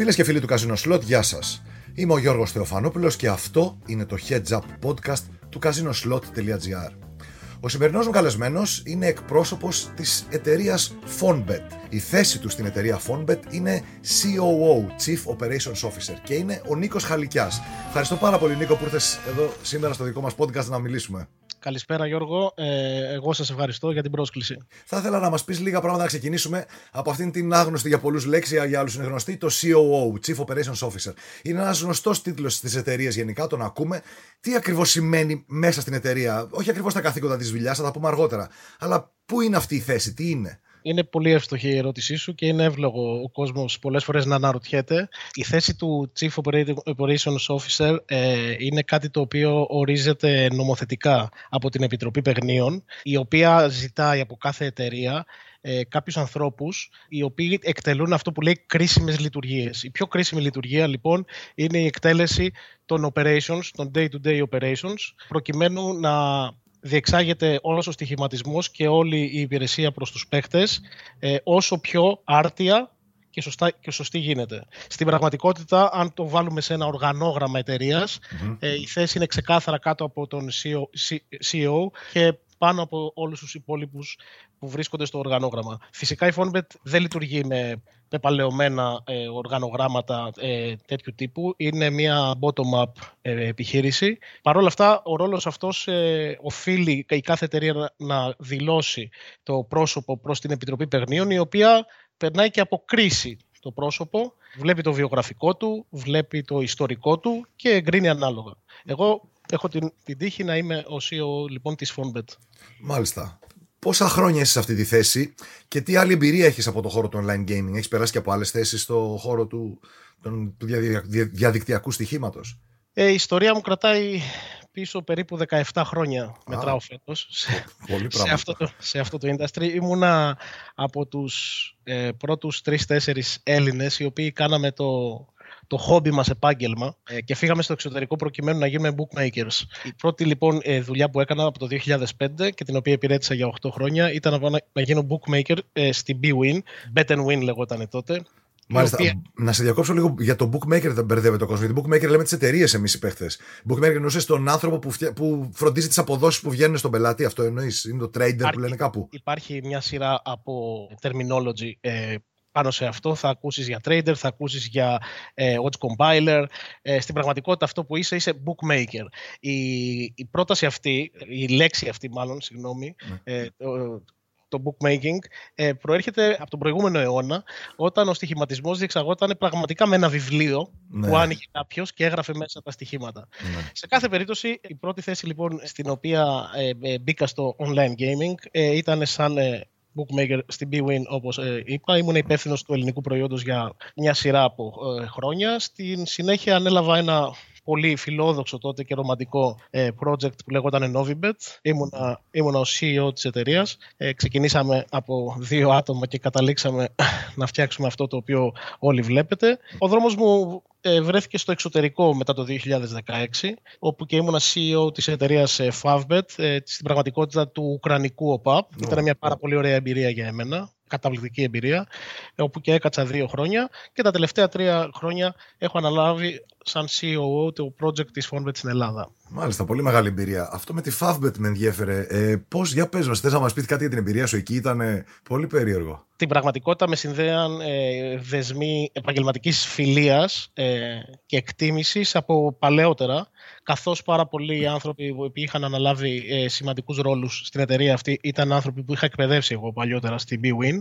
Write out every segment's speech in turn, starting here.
Φίλες και φίλοι του Casino Slot, γεια σας. Είμαι ο Γιώργος Θεοφανόπουλος και αυτό είναι το Heads Up Podcast του casinoslot.gr. Ο σημερινός μου καλεσμένος είναι εκπρόσωπος της εταιρείας Fonbet. Η θέση του στην εταιρεία Fonbet είναι COO, Chief Operations Officer και είναι ο Νίκος Χαλικιάς. Ευχαριστώ πάρα πολύ, Νίκο, που ήρθες εδώ σήμερα στο δικό μας podcast να μιλήσουμε. Καλησπέρα Γιώργο, ε, εγώ σας ευχαριστώ για την πρόσκληση. Θα ήθελα να μας πεις λίγα πράγματα να ξεκινήσουμε από αυτήν την άγνωστη για πολλούς λέξη, για άλλους είναι γνωστή, το COO, Chief Operations Officer. Είναι ένας γνωστός τίτλος στις εταιρείες γενικά, τον ακούμε. Τι ακριβώς σημαίνει μέσα στην εταιρεία, όχι ακριβώς τα καθήκοντα της δουλειάς, θα τα πούμε αργότερα, αλλά πού είναι αυτή η θέση, τι είναι; Είναι πολύ εύστοχη η ερώτησή σου και είναι εύλογο ο κόσμος πολλές φορές να αναρωτιέται. Η θέση του Chief Operations Officer ε, είναι κάτι το οποίο ορίζεται νομοθετικά από την Επιτροπή Παιγνίων, η οποία ζητάει από κάθε εταιρεία ε, κάποιους ανθρώπους οι οποίοι εκτελούν αυτό που λέει κρίσιμες λειτουργίες. Η πιο κρίσιμη λειτουργία λοιπόν είναι η εκτέλεση των operations, των day-to-day operations, προκειμένου να διεξάγεται όλος ο στοιχηματισμός και όλη η υπηρεσία προς τους παίχτες ε, όσο πιο άρτια και, σωστά, και σωστή γίνεται. Στην πραγματικότητα, αν το βάλουμε σε ένα οργανόγραμμα ε, η θέση είναι ξεκάθαρα κάτω από τον CEO, CEO και πάνω από όλους τους υπόλοιπους που βρίσκονται στο οργανόγραμμα. Φυσικά η Fonbet δεν λειτουργεί με πεπαλαιωμένα ε, οργανογράμματα ε, τέτοιου τύπου. Είναι μια bottom-up ε, επιχείρηση. Παρ' όλα αυτά, ο ρόλος αυτός ε, οφείλει η κάθε εταιρεία να δηλώσει το πρόσωπο προς την Επιτροπή Παιγνίων, η οποία περνάει και από κρίση το πρόσωπο, βλέπει το βιογραφικό του, βλέπει το ιστορικό του και εγκρίνει ανάλογα. Εγώ έχω την, την τύχη να είμαι ο CEO λοιπόν της Fonbet. Μάλιστα. Πόσα χρόνια είσαι σε αυτή τη θέση και τι άλλη εμπειρία έχεις από το χώρο του online gaming; Έχεις περάσει και από άλλες θέσεις στο χώρο του, του διαδικτυακού στοιχήματος. Ε, η ιστορία μου κρατάει πίσω περίπου 17 χρόνια μετράω φέτος σε, σε, αυτό το, σε αυτό το industry. Ήμουνα από τους ε, πρώτους τρεις-τέσσερις Έλληνες οι οποίοι κάναμε το, το χόμπι μας επάγγελμα ε, και φύγαμε στο εξωτερικό προκειμένου να γίνουμε bookmakers. Η πρώτη λοιπόν ε, δουλειά που έκανα από το 2005 και την οποία υπηρέτησα για 8 χρόνια ήταν να, να γίνω bookmaker ε, στην BWin. Bet and Win λεγόταν τότε. Μάλιστα. Οποία... Να σε διακόψω λίγο για το bookmaker, δεν μπερδεύεται ο κόσμο. Γιατί bookmaker λέμε τις εταιρείες εμείς οι παίχτες. Bookmaker εννοούσες τον άνθρωπο που, φτια... που φροντίζει τις αποδόσεις που βγαίνουν στον πελάτη. Αυτό εννοείς. Είναι το trader υπάρχει, που λένε κάπου. Υπάρχει μια σειρά από terminology ε, πάνω σε αυτό θα ακούσεις για trader, θα ακούσεις για ε, watch compiler. Ε, στην πραγματικότητα αυτό που είσαι, είσαι bookmaker. Η, η πρόταση αυτή, η λέξη αυτή μάλλον, συγγνώμη, ναι. ε, το, το bookmaking ε, προέρχεται από τον προηγούμενο αιώνα όταν ο στοιχηματισμός διεξαγόταν πραγματικά με ένα βιβλίο ναι. που άνοιγε κάποιος και έγραφε μέσα τα στοιχήματα. Ναι. Σε κάθε περίπτωση η πρώτη θέση λοιπόν στην οποία ε, μπήκα στο online gaming ήταν σαν bookmaker στην BWIN όπως ε, είπα. Ήμουν υπεύθυνος του ελληνικού προϊόντος για μια σειρά από ε, χρόνια. Στην συνέχεια ανέλαβα ένα πολύ φιλόδοξο τότε και ρομαντικό ε, project που λεγόταν Novibet. Ήμουνα, ήμουνα ο CEO της εταιρείας. Ε, ξεκινήσαμε από δύο άτομα και καταλήξαμε να φτιάξουμε αυτό το οποίο όλοι βλέπετε. Ο δρόμος μου ε, βρέθηκε στο εξωτερικό μετά το 2016, όπου και ήμουνα CEO της εταιρείας Favbet, στην πραγματικότητα του Ουκρανικού ΟΠΑΠ. Ήταν μια πάρα πολύ ωραία εμπειρία για εμένα καταπληκτική εμπειρία, όπου και έκατσα δύο χρόνια και τα τελευταία τρία χρόνια έχω αναλάβει σαν CEO το project της Fonbet στην Ελλάδα. Μάλιστα, πολύ μεγάλη εμπειρία. Αυτό με τη Favbet με ενδιέφερε. Ε, πώς, για πες μας, θες να μας πεις κάτι για την εμπειρία σου εκεί, ήταν πολύ περίεργο. Την πραγματικότητα με συνδέαν ε, δεσμοί επαγγελματικής φιλίας ε, και εκτίμησης από παλαιότερα καθώς πάρα πολλοί άνθρωποι που είχαν αναλάβει ε, σημαντικούς ρόλους στην εταιρεία αυτή ήταν άνθρωποι που είχα εκπαιδεύσει εγώ παλιότερα στην BWIN. Mm.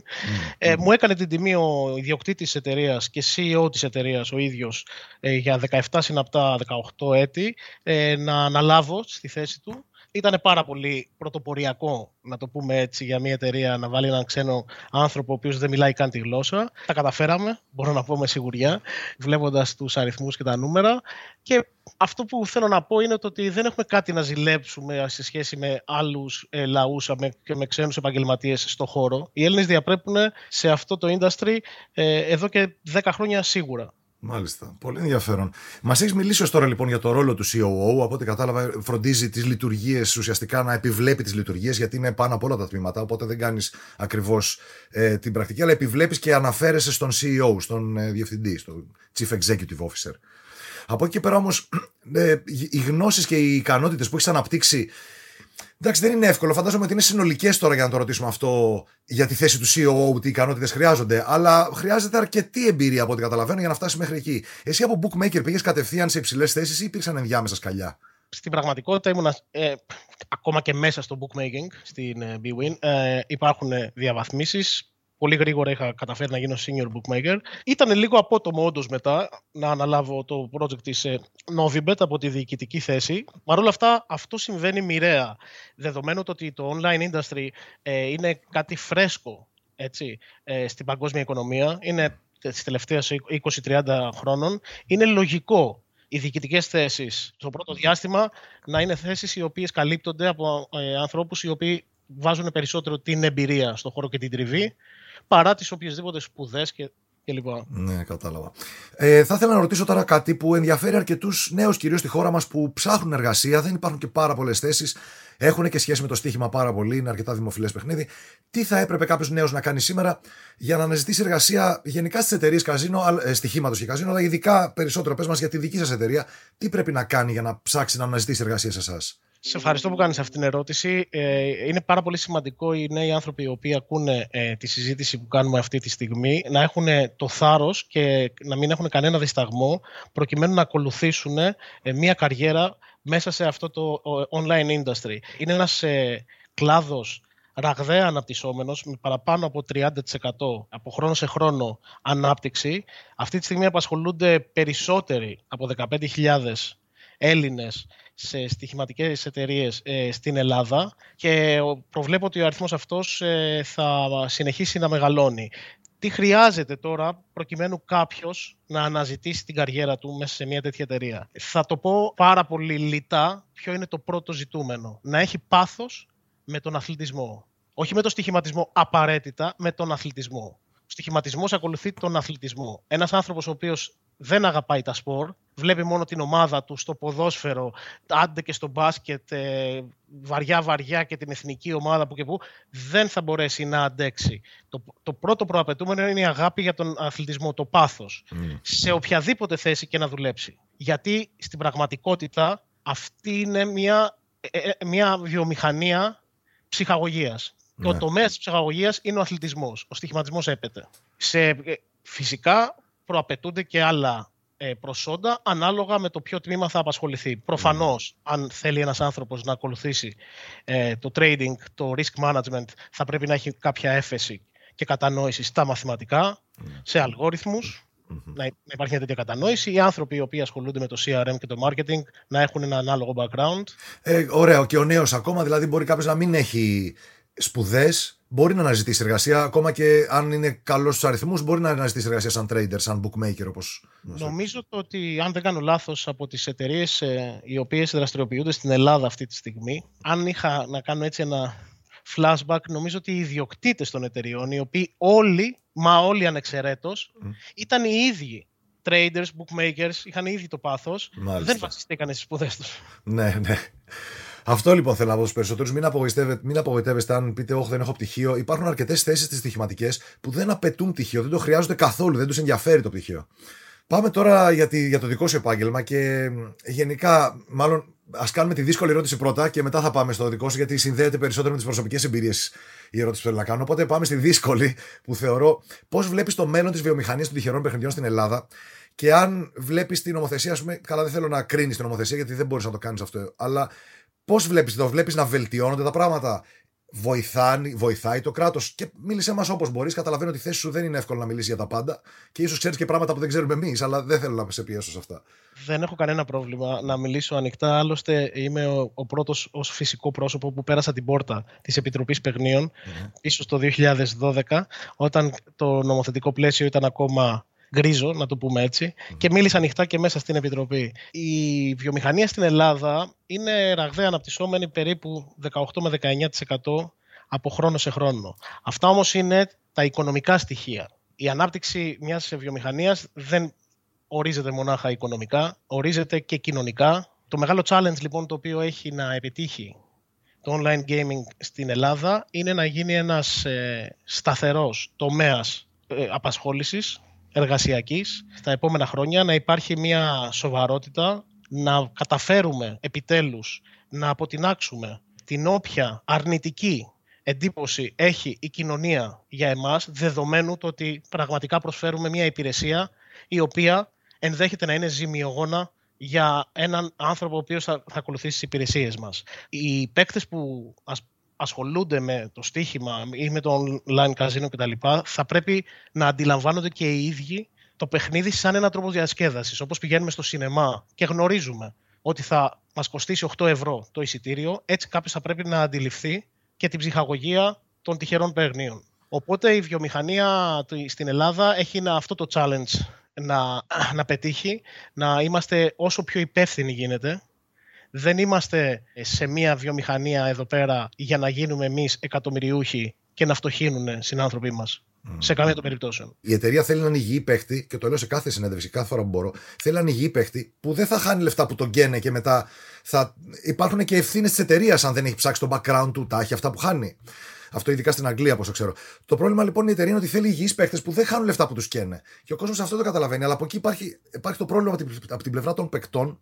Ε, μου έκανε την τιμή ο ιδιοκτήτης τη εταιρείας και CEO της εταιρείας ο ίδιος ε, για 17 συναπτά 18 έτη ε, να αναλάβω στη θέση του ήταν πάρα πολύ πρωτοποριακό, να το πούμε έτσι, για μια εταιρεία να βάλει έναν ξένο άνθρωπο ο οποίος δεν μιλάει καν τη γλώσσα. Τα καταφέραμε, μπορώ να πω με σιγουριά, βλέποντας τους αριθμούς και τα νούμερα. Και αυτό που θέλω να πω είναι ότι δεν έχουμε κάτι να ζηλέψουμε σε σχέση με άλλους ε, λαούς και με ξένους επαγγελματίες στο χώρο. Οι Έλληνες διαπρέπουν σε αυτό το industry ε, εδώ και 10 χρόνια σίγουρα. Μάλιστα. Πολύ ενδιαφέρον. Μας έχεις μιλήσει ως τώρα λοιπόν για το ρόλο του COO. Από ό,τι κατάλαβα, φροντίζει τις λειτουργίες ουσιαστικά να επιβλέπει τις λειτουργίες, γιατί είναι πάνω από όλα τα τμήματα. Οπότε δεν κάνεις ακριβώς ε, την πρακτική, αλλά επιβλέπεις και αναφέρεσαι στον CEO, στον ε, διευθυντή, στον Chief Executive Officer. Από εκεί και πέρα όμως, ε, οι γνώσεις και οι ικανότητες που έχεις αναπτύξει Εντάξει, δεν είναι εύκολο. Φαντάζομαι ότι είναι συνολικές τώρα για να το ρωτήσουμε αυτό για τη θέση του CEO, τι ικανότητες χρειάζονται. Αλλά χρειάζεται αρκετή εμπειρία από ό,τι καταλαβαίνω για να φτάσει μέχρι εκεί. Εσύ από bookmaker πήγες κατευθείαν σε υψηλές θέσεις ή υπήρξαν ενδιάμεσα σκαλιά; Στην πραγματικότητα ήμουν ε, ακόμα και μέσα στο bookmaking στην ε, BWIN. Ε, υπάρχουν διαβαθμίσεις πολύ γρήγορα είχα καταφέρει να γίνω senior bookmaker. Ήταν λίγο απότομο όντως μετά να αναλάβω το project της ε, Novibet από τη διοικητική θέση. Παρ' όλα αυτά αυτό συμβαίνει μοιραία. Δεδομένου ότι το online industry ε, είναι κάτι φρέσκο έτσι, ε, στην παγκόσμια οικονομία, είναι στις τελευταίες 20-30 χρόνων, είναι λογικό οι διοικητικές θέσεις στο πρώτο διάστημα να είναι θέσεις οι οποίες καλύπτονται από ε, ανθρώπους οι οποίοι βάζουν περισσότερο την εμπειρία στο χώρο και την τριβή παρά τις οποιασδήποτε σπουδές και, και λοιπά. Ναι, κατάλαβα. Ε, θα ήθελα να ρωτήσω τώρα κάτι που ενδιαφέρει αρκετούς νέους κυρίως στη χώρα μας που ψάχνουν εργασία. Δεν υπάρχουν και πάρα πολλές θέσεις. Έχουν και σχέση με το στοίχημα πάρα πολύ. Είναι αρκετά δημοφιλές παιχνίδι. Τι θα έπρεπε κάποιος νέος να κάνει σήμερα για να αναζητήσει εργασία γενικά στις εταιρείες καζίνο, ε, στοιχήματος και καζίνο, αλλά ειδικά περισσότερο πες μας για τη δική σας εταιρεία. Τι πρέπει να κάνει για να ψάξει να αναζητήσει εργασία σε εσάς; Σε ευχαριστώ που κάνεις αυτή την ερώτηση. Ε, είναι πάρα πολύ σημαντικό οι νέοι άνθρωποι οι οποίοι ακούνε ε, τη συζήτηση που κάνουμε αυτή τη στιγμή να έχουν το θάρρος και να μην έχουν κανένα δισταγμό προκειμένου να ακολουθήσουν ε, μια καριέρα μέσα σε αυτό το online industry. Είναι ένας κλάδος ραγδαία αναπτυσσόμενος με παραπάνω από 30% από χρόνο σε χρόνο ανάπτυξη. Αυτή τη στιγμή απασχολούνται περισσότεροι από 15.000 Έλληνες σε στοιχηματικές εταιρείες ε, στην Ελλάδα και προβλέπω ότι ο αριθμός αυτός ε, θα συνεχίσει να μεγαλώνει. Τι χρειάζεται τώρα προκειμένου κάποιος να αναζητήσει την καριέρα του μέσα σε μια τέτοια εταιρεία; Θα το πω πάρα πολύ λιτά ποιο είναι το πρώτο ζητούμενο. Να έχει πάθος με τον αθλητισμό. Όχι με τον στοιχηματισμό απαραίτητα, με τον αθλητισμό. Ο στοιχηματισμός ακολουθεί τον αθλητισμό. Ένας άνθρωπος ο οποίος δεν αγαπάει τα σπορ, βλέπει μόνο την ομάδα του στο ποδόσφαιρο, άντε και στο μπάσκετ, ε, βαριά-βαριά και την εθνική ομάδα που και που, δεν θα μπορέσει να αντέξει. Το, το πρώτο προαπαιτούμενο είναι η αγάπη για τον αθλητισμό, το πάθος, σε οποιαδήποτε θέση και να δουλέψει. Γιατί στην πραγματικότητα αυτή είναι μια, ε, ε, μια βιομηχανία ψυχαγωγίας. Ναι. Και ο τομέας της ψυχαγωγίας είναι ο αθλητισμός. Ο στοιχηματισμός έπεται. Σε, φυσικά προαπαιτούνται και άλλα ε, προσόντα ανάλογα με το ποιο τμήμα θα απασχοληθεί. Προφανώς, αν θέλει ένας άνθρωπος να ακολουθήσει ε, το trading, το risk management, θα πρέπει να έχει κάποια έφεση και κατανόηση στα μαθηματικά, σε αλγόριθμους, να υπάρχει μια τέτοια κατανόηση. Οι άνθρωποι οι οποίοι ασχολούνται με το CRM και το marketing να έχουν ένα ανάλογο background. Ε, ωραίο. Και ο νέος ακόμα, δηλαδή μπορεί κάποιος να μην έχει σπουδές, μπορεί να αναζητήσει εργασία, ακόμα και αν είναι καλός στους αριθμούς, μπορεί να αναζητήσει εργασία σαν trader, σαν bookmaker, όπως. Νομίζω ότι, αν δεν κάνω λάθος, από τις εταιρείες ε, οι οποίες δραστηριοποιούνται στην Ελλάδα αυτή τη στιγμή, αν είχα να κάνω έτσι ένα flashback, νομίζω ότι οι ιδιοκτήτες των εταιριών, οι οποίοι όλοι, μα όλοι ανεξαιρέτως, ήταν οι ίδιοι traders, bookmakers, είχαν ήδη το πάθος. Δεν βασιστήκαν στις σπουδές τους. Ναι, ναι. Αυτό λοιπόν θέλω να πω στους περισσότερους. Μην απογοητεύεστε, μην απογοητεύεστε αν πείτε, Όχι, δεν έχω πτυχίο. Υπάρχουν αρκετές θέσεις στις στοιχηματικές που δεν απαιτούν πτυχίο, δεν το χρειάζονται καθόλου, δεν τους ενδιαφέρει το πτυχίο. Πάμε τώρα για, τη, για το δικό σου επάγγελμα και γενικά, μάλλον ας κάνουμε τη δύσκολη ερώτηση πρώτα και μετά θα πάμε στο δικό σου, γιατί συνδέεται περισσότερο με τις προσωπικές εμπειρίες η ερώτηση που θέλω να κάνω. Οπότε πάμε στη δύσκολη που θεωρώ πώς βλέπεις το μέλλον της βιομηχανίας των τυχερών παιχνιδιών στην Ελλάδα και αν βλέπεις την νομοθεσία, ας πούμε, καλά δεν θέλω να κρίνεις την νομοθεσία γιατί δεν μπορείς να το κάνεις αυτό, αλλά Πώς βλέπεις το, βλέπεις να βελτιώνονται τα πράγματα; Βοηθάει, βοηθάει το κράτος. Και μίλησε μα όπως μπορείς. Καταλαβαίνω ότι η θέση σου δεν είναι εύκολο να μιλήσει για τα πάντα. Και ίσως ξέρεις και πράγματα που δεν ξέρουμε εμείς, αλλά δεν θέλω να σε πιέσω σε αυτά. Δεν έχω κανένα πρόβλημα να μιλήσω ανοιχτά. Άλλωστε, είμαι ο, ο πρώτος ως φυσικό πρόσωπο που πέρασα την πόρτα της Επιτροπής Παιγνίων mm-hmm. πίσω στο 2012, όταν το νομοθετικό πλαίσιο ήταν ακόμα γκρίζο, να το πούμε έτσι, και μίλησα ανοιχτά και μέσα στην Επιτροπή. Η βιομηχανία στην Ελλάδα είναι ραγδαία αναπτυσσόμενη περίπου 18 με 19% από χρόνο σε χρόνο. Αυτά όμως είναι τα οικονομικά στοιχεία. Η ανάπτυξη μιας βιομηχανίας δεν ορίζεται μονάχα οικονομικά, ορίζεται και κοινωνικά. Το μεγάλο challenge λοιπόν το οποίο έχει να επιτύχει το online gaming στην Ελλάδα είναι να γίνει ένας ε, σταθερός τομέας ε, απασχόλησης εργασιακής στα επόμενα χρόνια, να υπάρχει μια σοβαρότητα, να καταφέρουμε επιτέλους να αποτινάξουμε την όποια αρνητική εντύπωση έχει η κοινωνία για εμάς, δεδομένου το ότι πραγματικά προσφέρουμε μια υπηρεσία η οποία ενδέχεται να είναι ζημιογόνα για έναν άνθρωπο ο οποίος θα, θα ακολουθήσει τις υπηρεσίες μας. Οι παίκτες που ασχολούνται με το στοίχημα ή με το online casino κτλ. θα πρέπει να αντιλαμβάνονται και οι ίδιοι το παιχνίδι σαν έναν τρόπο διασκέδασης. Όπως πηγαίνουμε στο σινεμά και γνωρίζουμε ότι θα μας κοστίσει 8 ευρώ το εισιτήριο, έτσι κάποιος θα πρέπει να αντιληφθεί και την ψυχαγωγία των τυχερών παιχνίων. Οπότε η βιομηχανία στην Ελλάδα έχει αυτό το challenge να, να πετύχει, να είμαστε όσο πιο υπεύθυνοι γίνεται. Δεν είμαστε σε μια βιομηχανία εδώ πέρα για να γίνουμε εμείς εκατομμυριούχοι και να φτωχύνουν συνάνθρωποι μας. Σε καμία των περιπτώσεων. Η εταιρεία θέλει έναν υγιή παίχτη, και το λέω σε κάθε συνέντευξη, κάθε φορά που μπορώ. Θέλει έναν υγιή παίχτη που δεν θα χάνει λεφτά που τον καίνε και μετά θα υπάρχουν και ευθύνες της εταιρείας αν δεν έχει ψάξει το background του, τα έχει αυτά που χάνει. Αυτό ειδικά στην Αγγλία, όπω ξέρω. Το πρόβλημα λοιπόν η εταιρεία είναι ότι θέλει υγιείς παίχτες που δεν χάνουν λεφτά που τους καίνε. Και ο κόσμος αυτό το καταλαβαίνει. Αλλά από εκεί υπάρχει, υπάρχει το πρόβλημα από την πλευρά των παικτών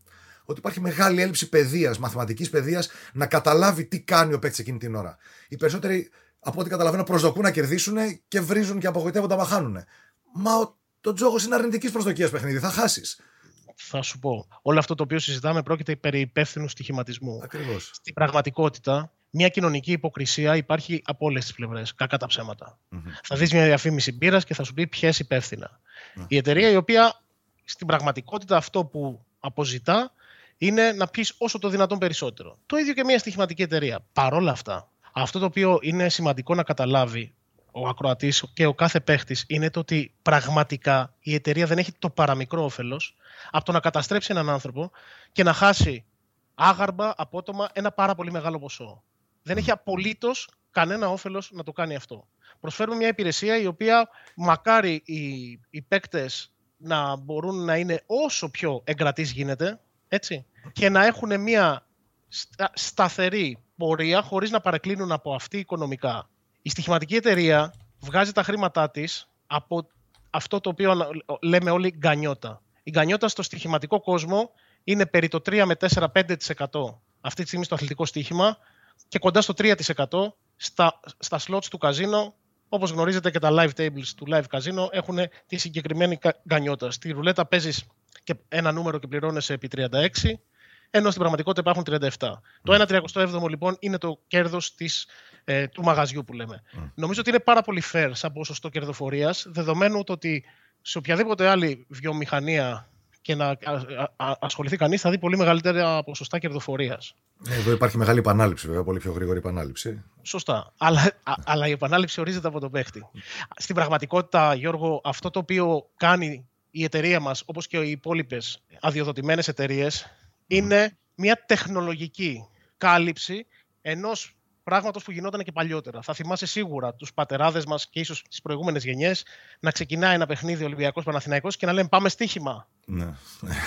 ότι υπάρχει μεγάλη έλλειψη παιδείας, μαθηματικής παιδείας, να καταλάβει τι κάνει ο παίκτης εκείνη την ώρα. Οι περισσότεροι, από ό,τι καταλαβαίνω, προσδοκούν να κερδίσουν και βρίζουν και απογοητεύονται να χάνουν. Μα ο, το τζόγος είναι αρνητικής προσδοκίας παιχνίδι, θα χάσεις. Θα σου πω. Όλο αυτό το οποίο συζητάμε πρόκειται περί υπεύθυνου στοιχηματισμού. Ακριβώς. Στην πραγματικότητα, μια κοινωνική υποκρισία υπάρχει από όλες τις πλευρές. Κακά τα ψεματα Θα δεις μια διαφήμιση μπύρας και θα σου πει ποιες υπεύθυνα. Η εταιρεία η οποία στην πραγματικότητα αυτό που αποζητά είναι να πεις όσο το δυνατόν περισσότερο. Το ίδιο και μια στοιχηματική εταιρεία. Παρόλα αυτά, αυτό το οποίο είναι σημαντικό να καταλάβει ο ακροατής και ο κάθε παίχτης είναι το ότι πραγματικά η εταιρεία δεν έχει το παραμικρό όφελος από το να καταστρέψει έναν άνθρωπο και να χάσει άγαρμα, απότομα, ένα πάρα πολύ μεγάλο ποσό. Δεν έχει απολύτως κανένα όφελος να το κάνει αυτό. Προσφέρουμε μια υπηρεσία η οποία μακάρι οι, οι παίκτες να μπορούν να είναι όσο πιο εγκρατής γίνεται έτσι, και να έχουν μια σταθερή πορεία χωρίς να παρεκκλίνουν από αυτή οικονομικά. Η στοιχηματική εταιρεία βγάζει τα χρήματά της από αυτό το οποίο λέμε όλοι γκανιώτα. Η γκανιώτα στο στοιχηματικό κόσμο είναι περί το 3 με 4-5% αυτή τη στιγμή στο αθλητικό στοίχημα και κοντά στο 3% στα, στα slots του καζίνο. Όπως γνωρίζετε και τα live tables του live καζίνο έχουν τη συγκεκριμένη γκανιώτα. Στη ρουλέτα παίζεις και ένα νούμερο και πληρώνεσαι επί 36, ενώ στην πραγματικότητα υπάρχουν 37. Το 1 37 λοιπόν είναι το κέρδος ε, του μαγαζιού που λέμε. Νομίζω ότι είναι πάρα πολύ fair σαν ποσοστό κερδοφορίας, δεδομένου το ότι σε οποιαδήποτε άλλη βιομηχανία και να ασχοληθεί κανείς, θα δει πολύ μεγαλύτερα ποσοστά κερδοφορίας. Ναι, εδώ υπάρχει μεγάλη επανάληψη, βέβαια, πολύ πιο γρήγορη επανάληψη. Σωστά. Αλλά, αλλά η επανάληψη ορίζεται από τον παίχτη. Στην πραγματικότητα, Γιώργο, αυτό το οποίο κάνει η εταιρεία μας, όπως και οι υπόλοιπες αδειοδοτημένες εταιρείες, είναι μια τεχνολογική κάλυψη ενός πράγματος που γινόταν και παλιότερα. Θα θυμάσαι σίγουρα τους πατεράδες μας και ίσως τις προηγούμενες γενιές να ξεκινάει ένα παιχνίδι Ολυμπιακός Παναθηναϊκός και να λέμε πάμε στοίχημα. Ναι.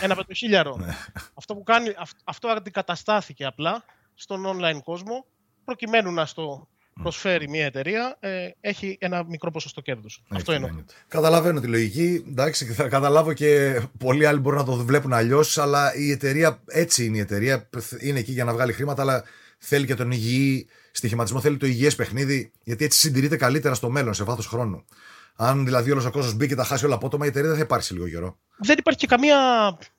Ένα πεντοχίλιαρο. Ναι. Αυτό που κάνει, αυτό αντικαταστάθηκε απλά στον online κόσμο προκειμένου να στο προσφέρει μια εταιρεία, ε, έχει ένα μικρό ποσοστό κέρδους. Αυτό εννοώ. Καταλαβαίνω τη λογική. Εντάξει, θα καταλάβω και πολλοί άλλοι μπορούν να το βλέπουν αλλιώς, αλλά η εταιρεία έτσι είναι η εταιρεία. Είναι εκεί για να βγάλει χρήματα, αλλά θέλει και τον υγιή στοιχηματισμό, θέλει το υγιές παιχνίδι, γιατί έτσι συντηρείται καλύτερα στο μέλλον, σε βάθος χρόνου. Αν δηλαδή όλος ο κόσμος μπει και τα χάσει όλα απότομα, η εταιρεία δεν θα υπάρξει λίγο καιρό. Δεν υπάρχει και καμία.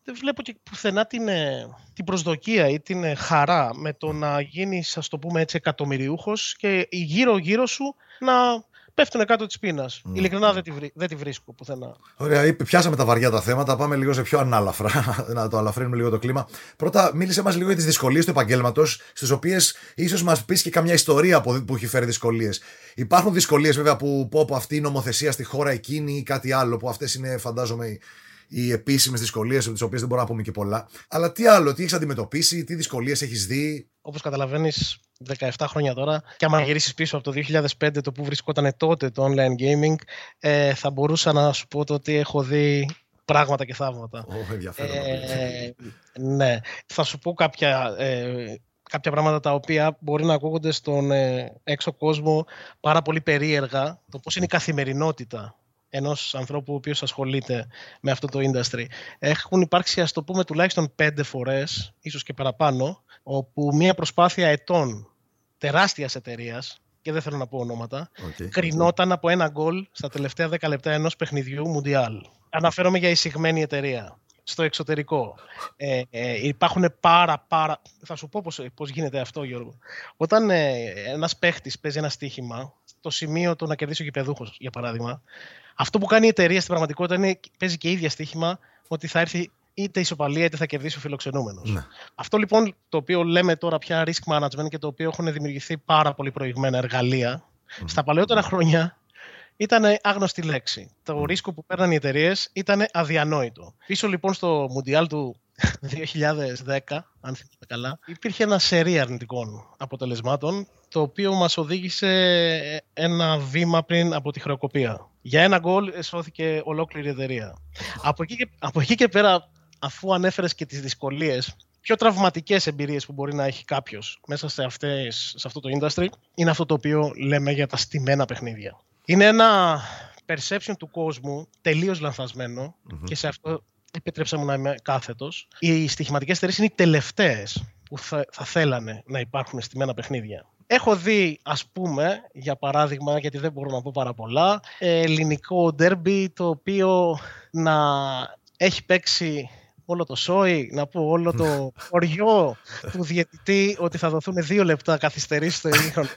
Δεν βλέπω και πουθενά την, ε, την προσδοκία ή την ε, χαρά με το να γίνεις, ας το πούμε έτσι, εκατομμυριούχος και γύρω-γύρω σου να πέφτουν κάτω της πείνας. Mm. Ειλικρινά δεν τη, δεν τη βρίσκω πουθενά. Ωραία, πιάσαμε τα βαριά τα θέματα. Πάμε λίγο σε πιο ανάλαφρα, να το αλαφρύνουμε λίγο το κλίμα. Πρώτα, μίλησε μας λίγο για τις δυσκολίες του επαγγέλματος, στις οποίες ίσως μας πεις και καμιά ιστορία που έχει φέρει δυσκολίες. Υπάρχουν δυσκολίες βέβαια που πω από αυτή η νομοθεσία στη χώρα εκείνη ή κάτι άλλο, που αυτές είναι φαντάζομαι οι επίσημες δυσκολίες, τις οποίες δεν μπορούμε να πούμε και πολλά. Αλλά τι άλλο, τι έχεις αντιμετωπίσει, τι δυσκολίες έχεις δει; Όπως καταλαβαίνεις, 17 χρόνια τώρα, και άμα γυρίσεις πίσω από το 2005, το που βρισκόταν τότε το online gaming, ε, θα μπορούσα να σου πω το ότι έχω δει πράγματα και θαύματα. Oh, ε, ναι. Θα σου πω κάποια, ε, κάποια πράγματα τα οποία μπορεί να ακούγονται στον ε, έξω κόσμο πάρα πολύ περίεργα. Το πώς είναι η καθημερινότητα ενός ανθρώπου ο οποίος ασχολείται με αυτό το industry. Έχουν υπάρξει, ας το πούμε, τουλάχιστον πέντε φορές, ίσως και παραπάνω, όπου μία προσπάθεια ετών τεράστιας εταιρείας, και δεν θέλω να πω ονόματα, okay. κρινόταν από ένα γκολ στα τελευταία 10 λεπτά ενός παιχνιδιού Μουντιάλ. Αναφέρομαι για εισηγμένη εταιρεία στο εξωτερικό. Ε, ε, υπάρχουν πάρα πάρα... Θα σου πω πώς, πώς γίνεται αυτό Γιώργο. Όταν ε, ένας παίχτης παίζει ένα στοίχημα, στο σημείο του να κερδίσει ο γηπεδούχος για παράδειγμα, αυτό που κάνει η εταιρεία στην πραγματικότητα είναι παίζει και ίδια στοίχημα ότι θα έρθει είτε ισοπαλία είτε θα κερδίσει ο φιλοξενούμενος. Ναι. Αυτό λοιπόν το οποίο λέμε τώρα πια risk management και το οποίο έχουν δημιουργηθεί πάρα πολύ προηγμένα εργαλεία, στα παλαιότερα χρόνια ήταν άγνωστη λέξη. Το ρίσκο που παίρναν οι εταιρείες ήταν αδιανόητο. Πίσω λοιπόν στο Μουντιάλ του 2010, αν θυμάστε καλά, υπήρχε ένα σερί αρνητικών αποτελεσμάτων, το οποίο μας οδήγησε ένα βήμα πριν από τη χρεοκοπία. Για ένα γκολ σώθηκε ολόκληρη η εταιρεία. Από εκεί και, από εκεί και πέρα, αφού ανέφερες και τις δυσκολίες, πιο τραυματικές εμπειρίες που μπορεί να έχει κάποιος μέσα σε, αυτές, σε αυτό το industry, είναι αυτό το οποίο λέμε για τα στημένα παιχνίδια. Είναι ένα perception του κόσμου τελείως και σε αυτό επιτρέψα μου να είμαι κάθετος. Οι στοιχηματικές εταιρείες είναι οι τελευταίες που θα, θα θέλανε να υπάρχουν στημένα παιχνίδια. Έχω δει, ας πούμε, για παράδειγμα, γιατί δεν μπορώ να πω πάρα πολλά, ελληνικό ντέρμπι το οποίο να έχει παίξει όλο το σόι, να πω όλο το χωριό του διαιτητή ότι θα δοθούν δύο λεπτά καθυστερήσει στο ημίχρονο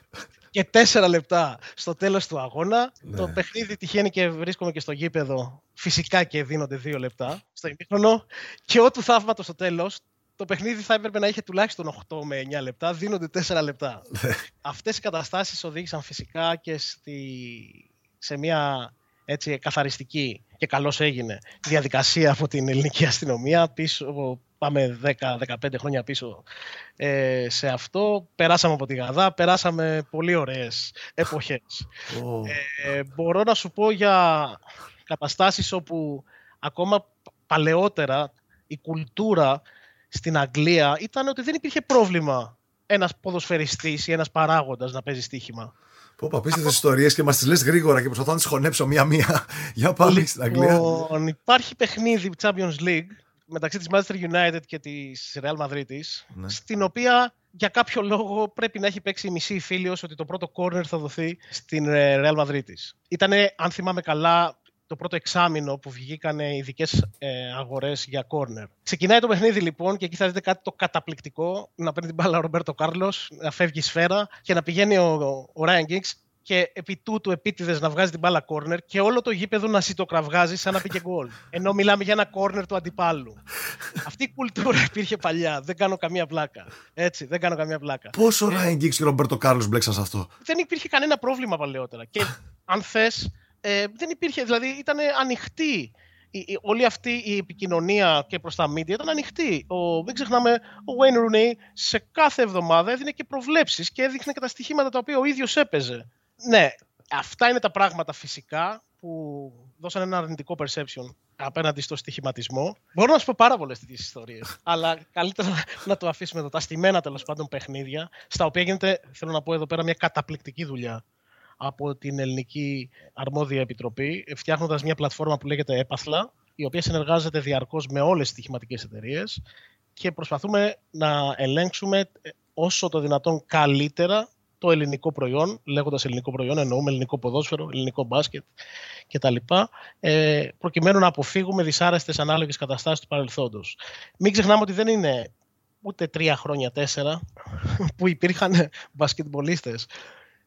και τέσσερα λεπτά στο τέλος του αγώνα. Ναι. Το παιχνίδι τυχαίνει και βρίσκομαι και στο γήπεδο. Φυσικά και δίνονται δύο λεπτά στο ημίχρονο. Και ό,τι θαύματο στο τέλος, το παιχνίδι θα έπρεπε να είχε τουλάχιστον 8 με 9 λεπτά, δίνονται 4 λεπτά. Ναι. Αυτές οι καταστάσεις οδήγησαν φυσικά και στη... σε μια έτσι, καθαριστική και καλώς έγινε διαδικασία από την ελληνική αστυνομία πίσω πάμε 10-15 χρόνια πίσω ε, σε αυτό. Περάσαμε από τη Γαδά, περάσαμε πολύ ωραίες εποχές. Ε, μπορώ να σου πω για καταστάσεις όπου ακόμα παλαιότερα η κουλτούρα στην Αγγλία ήταν ότι δεν υπήρχε πρόβλημα ένας ποδοσφαιριστής ή ένας παράγοντας να παίζει στοίχημα. Πω, απίστευτε ιστορίες και μας τις λες γρήγορα και προσπαθώ να τις χωνέψω μία-μία. Για πάλι στην Αγγλία. Λοιπόν, υπάρχει παιχνίδι Champions League μεταξύ της Manchester United και της Real Madrid ναι. στην οποία για κάποιο λόγο πρέπει να έχει παίξει η μισή φίλιος ότι το πρώτο corner θα δοθεί στην ε, Real Madrid Ήταν, αν θυμάμαι καλά, το πρώτο εξάμεινο που βγήκαν οι ειδικές ε, αγορές για corner. Ξεκινάει το παιχνίδι λοιπόν και εκεί θα δείτε κάτι το καταπληκτικό. Να παίρνει την μπάλα ο Ρομπέρτο Κάρλος, να φεύγει η σφαίρα και να πηγαίνει ο, ο Ryan Giggs και επί τούτου επίτηδες να βγάζει την μπάλα κόρνερ και όλο το γήπεδο να σιτοκραυγάζει σαν να πήγε γκολ. Ενώ μιλάμε για ένα κόρνερ του αντιπάλου. Αυτή η κουλτούρα υπήρχε παλιά. Δεν κάνω καμία πλάκα. Έτσι, δεν κάνω καμία πλάκα. Πόσο Ράιν Γκίξ και ο Ρομπέρτο Κάρλος μπλέξαν σε αυτό; Δεν υπήρχε κανένα πρόβλημα παλαιότερα. Και αν θες, ε, δεν υπήρχε. Δηλαδή ήταν ανοιχτή η, όλη αυτή η επικοινωνία και προς τα media ήταν ανοιχτή. Ο, μην ξεχνάμε, ο Wayne Rooney σε κάθε εβδομάδα έδινε και προβλέψεις και έδειχνε και τα στοιχήματα τα οποία ο ίδιος έπαιζε ναι, αυτά είναι τα πράγματα φυσικά που δώσαν ένα αρνητικό perception απέναντι στο στοιχηματισμό. Μπορώ να σου πω πάρα πολλές τέτοιες ιστορίες. αλλά καλύτερα να το αφήσουμε εδώ. Τα στημένα τέλος πάντων παιχνίδια, στα οποία γίνεται, θέλω να πω εδώ πέρα, μια καταπληκτική δουλειά από την Ελληνική Αρμόδια Επιτροπή, φτιάχνοντας μια πλατφόρμα που λέγεται Έπαθλα, η οποία συνεργάζεται διαρκώς με όλες τις στοιχηματικές εταιρείες και προσπαθούμε να ελέγξουμε όσο το δυνατόν καλύτερα το ελληνικό προϊόν, λέγοντας ελληνικό προϊόν, εννοούμε ελληνικό ποδόσφαιρο, ελληνικό μπάσκετ κτλ. Ε, προκειμένου να αποφύγουμε δυσάρεστες ανάλογες καταστάσεις του παρελθόντος. Μην ξεχνάμε ότι δεν είναι ούτε τρία χρόνια, τέσσερα, που υπήρχαν μπασκετμπολίστες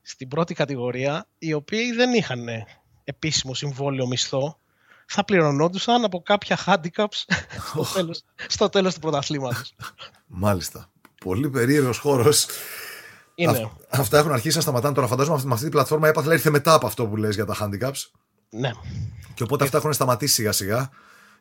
στην πρώτη κατηγορία, οι οποίοι δεν είχαν επίσημο συμβόλαιο μισθό, θα πληρωνόντουσαν από κάποια handicaps στο τέλος, στο τέλος του πρωταθλήματος. Μάλιστα. Πολύ περίεργος χώρος. Είναι. αυτά έχουν αρχίσει να σταματάνε τώρα. Φαντάζομαι με αυτή την πλατφόρμα έπαθλα ήρθε μετά από αυτό που λες για τα handicaps. Ναι. Και οπότε αυτά έχουν σταματήσει σιγά σιγά.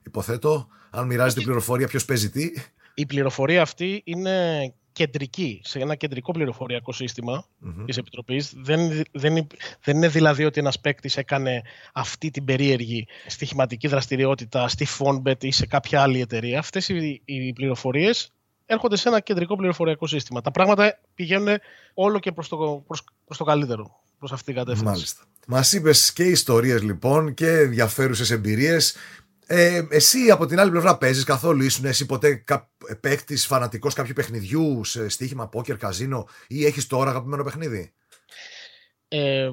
Υποθέτω, αν μοιράζεται η πληροφορία, ποιος παίζει τι. Η πληροφορία αυτή είναι κεντρική, σε ένα κεντρικό πληροφοριακό σύστημα mm-hmm. της Επιτροπής. Δεν, δεν, δεν είναι δηλαδή ότι ένας παίκτης έκανε αυτή την περίεργη στοιχηματική δραστηριότητα στη Fonbet ή σε κάποια άλλη εταιρεία. Αυτές οι, οι πληροφορίες έρχονται σε ένα κεντρικό πληροφοριακό σύστημα. Τα πράγματα πηγαίνουν όλο και προς το, προς, προς το καλύτερο, προς αυτή την κατεύθυνση. Μάλιστα. Μας είπες και ιστορίες λοιπόν και ενδιαφέρουσες εμπειρίες. Ε, εσύ από την άλλη πλευρά παίζεις καθόλου, ήσουν εσύ ποτέ παίκτης φανατικός κάποιου παιχνιδιού σε στοίχημα, πόκερ, καζίνο ή έχεις τώρα αγαπημένο παιχνίδι; Ε,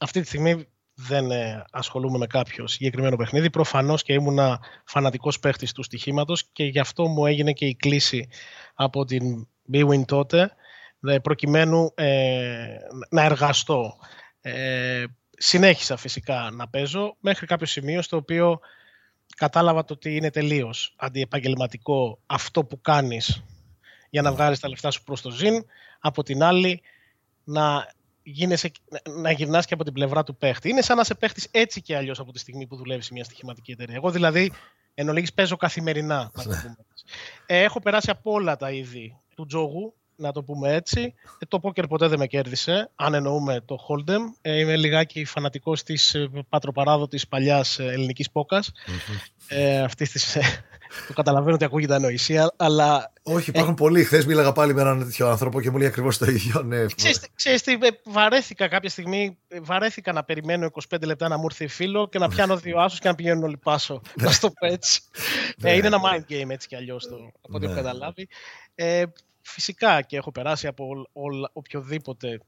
αυτή τη στιγμή δεν ε, ασχολούμαι με κάποιο συγκεκριμένο παιχνίδι. Προφανώς και ήμουνα φανατικός παίκτη του στοιχήματος και γι' αυτό μου έγινε και η κλίση από την BWIN τότε, προκειμένου ε, να εργαστώ. Ε, συνέχισα φυσικά να παίζω μέχρι κάποιο σημείο στο οποίο κατάλαβα το ότι είναι τελείως αντιεπαγγελματικό αυτό που κάνεις για να βγάλεις τα λεφτά σου προς το ζήν, από την άλλη να, γίνεσαι, να γυρνάς και από την πλευρά του παίχτη. Είναι σαν να σε παίχτης έτσι και αλλιώς από τη στιγμή που δουλεύεις σε μια στοιχηματική εταιρεία. Εγώ δηλαδή εν ολίγης παίζω καθημερινά. Να το ναι. πούμε. Ε, έχω περάσει από όλα τα είδη του τζόγου, να το πούμε έτσι. Ε, το πόκερ ποτέ δεν με κέρδισε, αν εννοούμε το Hold'em. Ε, είμαι λιγάκι φανατικός της ε, πατροπαράδοτης παλιάς ελληνικής πόκας. Ε, αυτής της, το καταλαβαίνω ότι ακούγεται ανοησία, αλλά... Όχι, υπάρχουν πολλοί. Χθες μίλαγα πάλι με έναν τέτοιο άνθρωπο και μου λέει ακριβώς το ίδιο. Ναι. Ξέρεις, τι, βαρέθηκα κάποια στιγμή, βαρέθηκα να περιμένω 25 λεπτά να μου έρθει φίλο και να πιάνω δύο άσους και να πηγαίνουν όλοι πάσο. να το πω έτσι. Ναι. είναι ένα mind game έτσι κι αλλιώς από ό,τι έχω καταλάβει. Ε, Φυσικά και έχω περάσει από οποιοδήποτε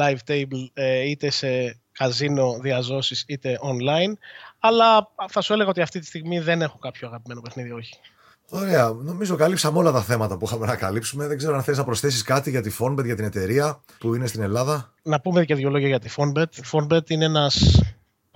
live table ε, είτε σε καζίνο διαζώσεις είτε online αλλά θα σου έλεγα ότι αυτή τη στιγμή δεν έχω κάποιο αγαπημένο παιχνίδι, όχι. Ωραία. Νομίζω καλύψαμε όλα τα θέματα που είχαμε να καλύψουμε. Δεν ξέρω αν θες να προσθέσεις κάτι για τη Fonbet, για την εταιρεία που είναι στην Ελλάδα. Να πούμε και δύο λόγια για τη Fonbet. Η Fonbet είναι ένας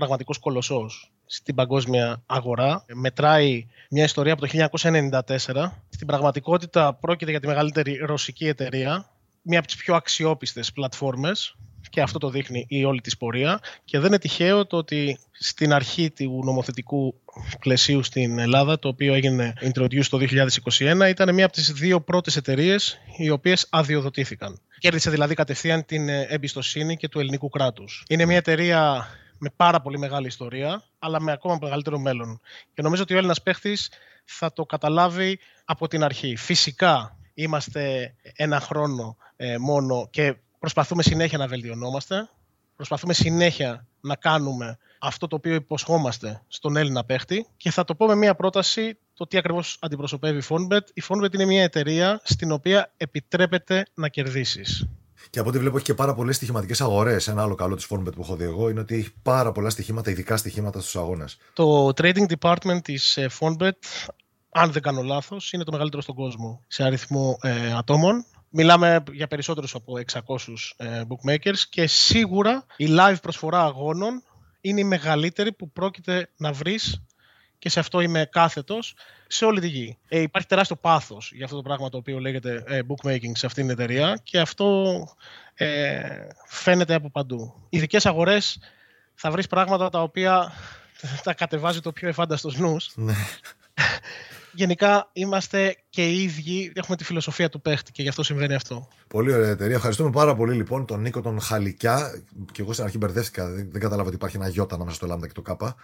πραγματικός κολοσσός στην παγκόσμια αγορά. Μετράει μια ιστορία από το 1994. Στην πραγματικότητα πρόκειται για τη μεγαλύτερη ρωσική εταιρεία, μία από τις πιο αξιόπιστες πλατφόρμες και αυτό το δείχνει η όλη της πορεία και δεν είναι τυχαίο το ότι στην αρχή του νομοθετικού πλαισίου στην Ελλάδα, το οποίο έγινε introduced το 2021, ήταν μία από τις δύο πρώτες εταιρείες οι οποίες αδειοδοτήθηκαν. Κέρδισε δηλαδή κατευθείαν την εμπιστοσύνη και του ελληνικού κράτους. Είναι μια εταιρεία με πάρα πολύ μεγάλη ιστορία, αλλά με ακόμα μεγαλύτερο μέλλον. Και νομίζω ότι ο Έλληνας παίχτης θα το καταλάβει από την αρχή. Φυσικά είμαστε ένα χρόνο ε, μόνο και προσπαθούμε συνέχεια να βελτιωνόμαστε. Προσπαθούμε συνέχεια να κάνουμε αυτό το οποίο υποσχόμαστε στον Έλληνα παίχτη και θα το πω με μια πρόταση το τι ακριβώς αντιπροσωπεύει η Fonbet. Η Fonbet είναι μια εταιρεία στην οποία επιτρέπεται να κερδίσεις. Και από ό,τι βλέπω έχει και πάρα πολλές στοιχηματικές αγορές. Ένα άλλο καλό της Formbet που έχω δει εγώ είναι ότι έχει πάρα πολλά στοιχήματα, ειδικά στοιχήματα στους αγώνες. Το trading department της ε, Formbet, αν δεν κάνω λάθος, είναι το μεγαλύτερο στον κόσμο σε αριθμό ε, ατόμων. Μιλάμε για περισσότερους από 600 ε, bookmakers και σίγουρα η live προσφορά αγώνων είναι η μεγαλύτερη που πρόκειται να βρεις και σε αυτό είμαι κάθετος σε όλη τη γη. Ε, υπάρχει τεράστιο πάθος για αυτό το πράγμα το οποίο λέγεται ε, bookmaking σε αυτήν την εταιρεία και αυτό ε, φαίνεται από παντού. Ειδικές αγορές θα βρεις πράγματα τα οποία τα κατεβάζει το πιο εφάνταστος νους. Ναι. Γενικά είμαστε και οι ίδιοι, έχουμε τη φιλοσοφία του παίχτη και γι' αυτό συμβαίνει αυτό. Πολύ ωραία εταιρεία. Ευχαριστούμε πάρα πολύ λοιπόν τον Νίκο τον Χαλικιά. Και εγώ στην αρχή μπερδεύτηκα, δεν, δεν κατάλαβα ότι υπάρχει ένα γιώτα ανάμεσα στο Λάμδα και το Κάπα.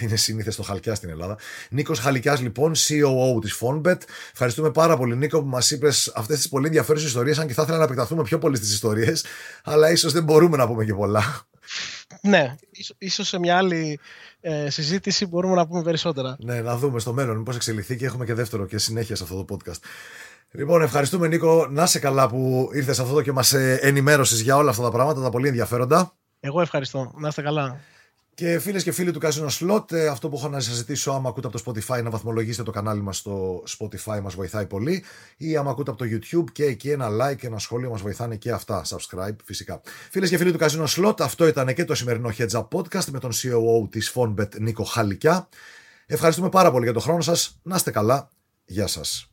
Είναι σύνηθε στο Χαλκιά στην Ελλάδα. Νίκος Χαλκιάς, λοιπόν, COO της Fonbet. Ευχαριστούμε πάρα πολύ, Νίκο, που μας είπες αυτές τις πολύ ενδιαφέρουσες ιστορίες. Αν και θα ήθελα να επεκταθούμε πιο πολύ στις ιστορίες, αλλά ίσως δεν μπορούμε να πούμε και πολλά. Ναι, ίσως σε μια άλλη ε, συζήτηση μπορούμε να πούμε περισσότερα. Ναι, να δούμε στο μέλλον μήπως εξελιχθεί και έχουμε και δεύτερο και συνέχεια σε αυτό το podcast. Λοιπόν, ευχαριστούμε Νίκο. Να σε καλά που ήρθες αυτό και μας ε, ενημέρωσες για όλα αυτά τα πράγματα, τα πολύ ενδιαφέροντα. Εγώ ευχαριστώ. Να είστε καλά. Και φίλες και φίλοι του Casino Slot, ε, αυτό που έχω να σας ζητήσω, άμα ακούτε από το Spotify, να βαθμολογήσετε το κανάλι μας στο Spotify, μας βοηθάει πολύ. Ή άμα ακούτε από το YouTube και εκεί ένα like, ένα σχόλιο, μας βοηθάνε και αυτά. Subscribe φυσικά. Φίλες και φίλοι του Casino Slot, αυτό ήταν και το σημερινό Heads Up Podcast με τον COO της Fonbet Νίκο Χαλικιά. Ευχαριστούμε πάρα πολύ για τον χρόνο σας. Να είστε καλά. Γεια σας.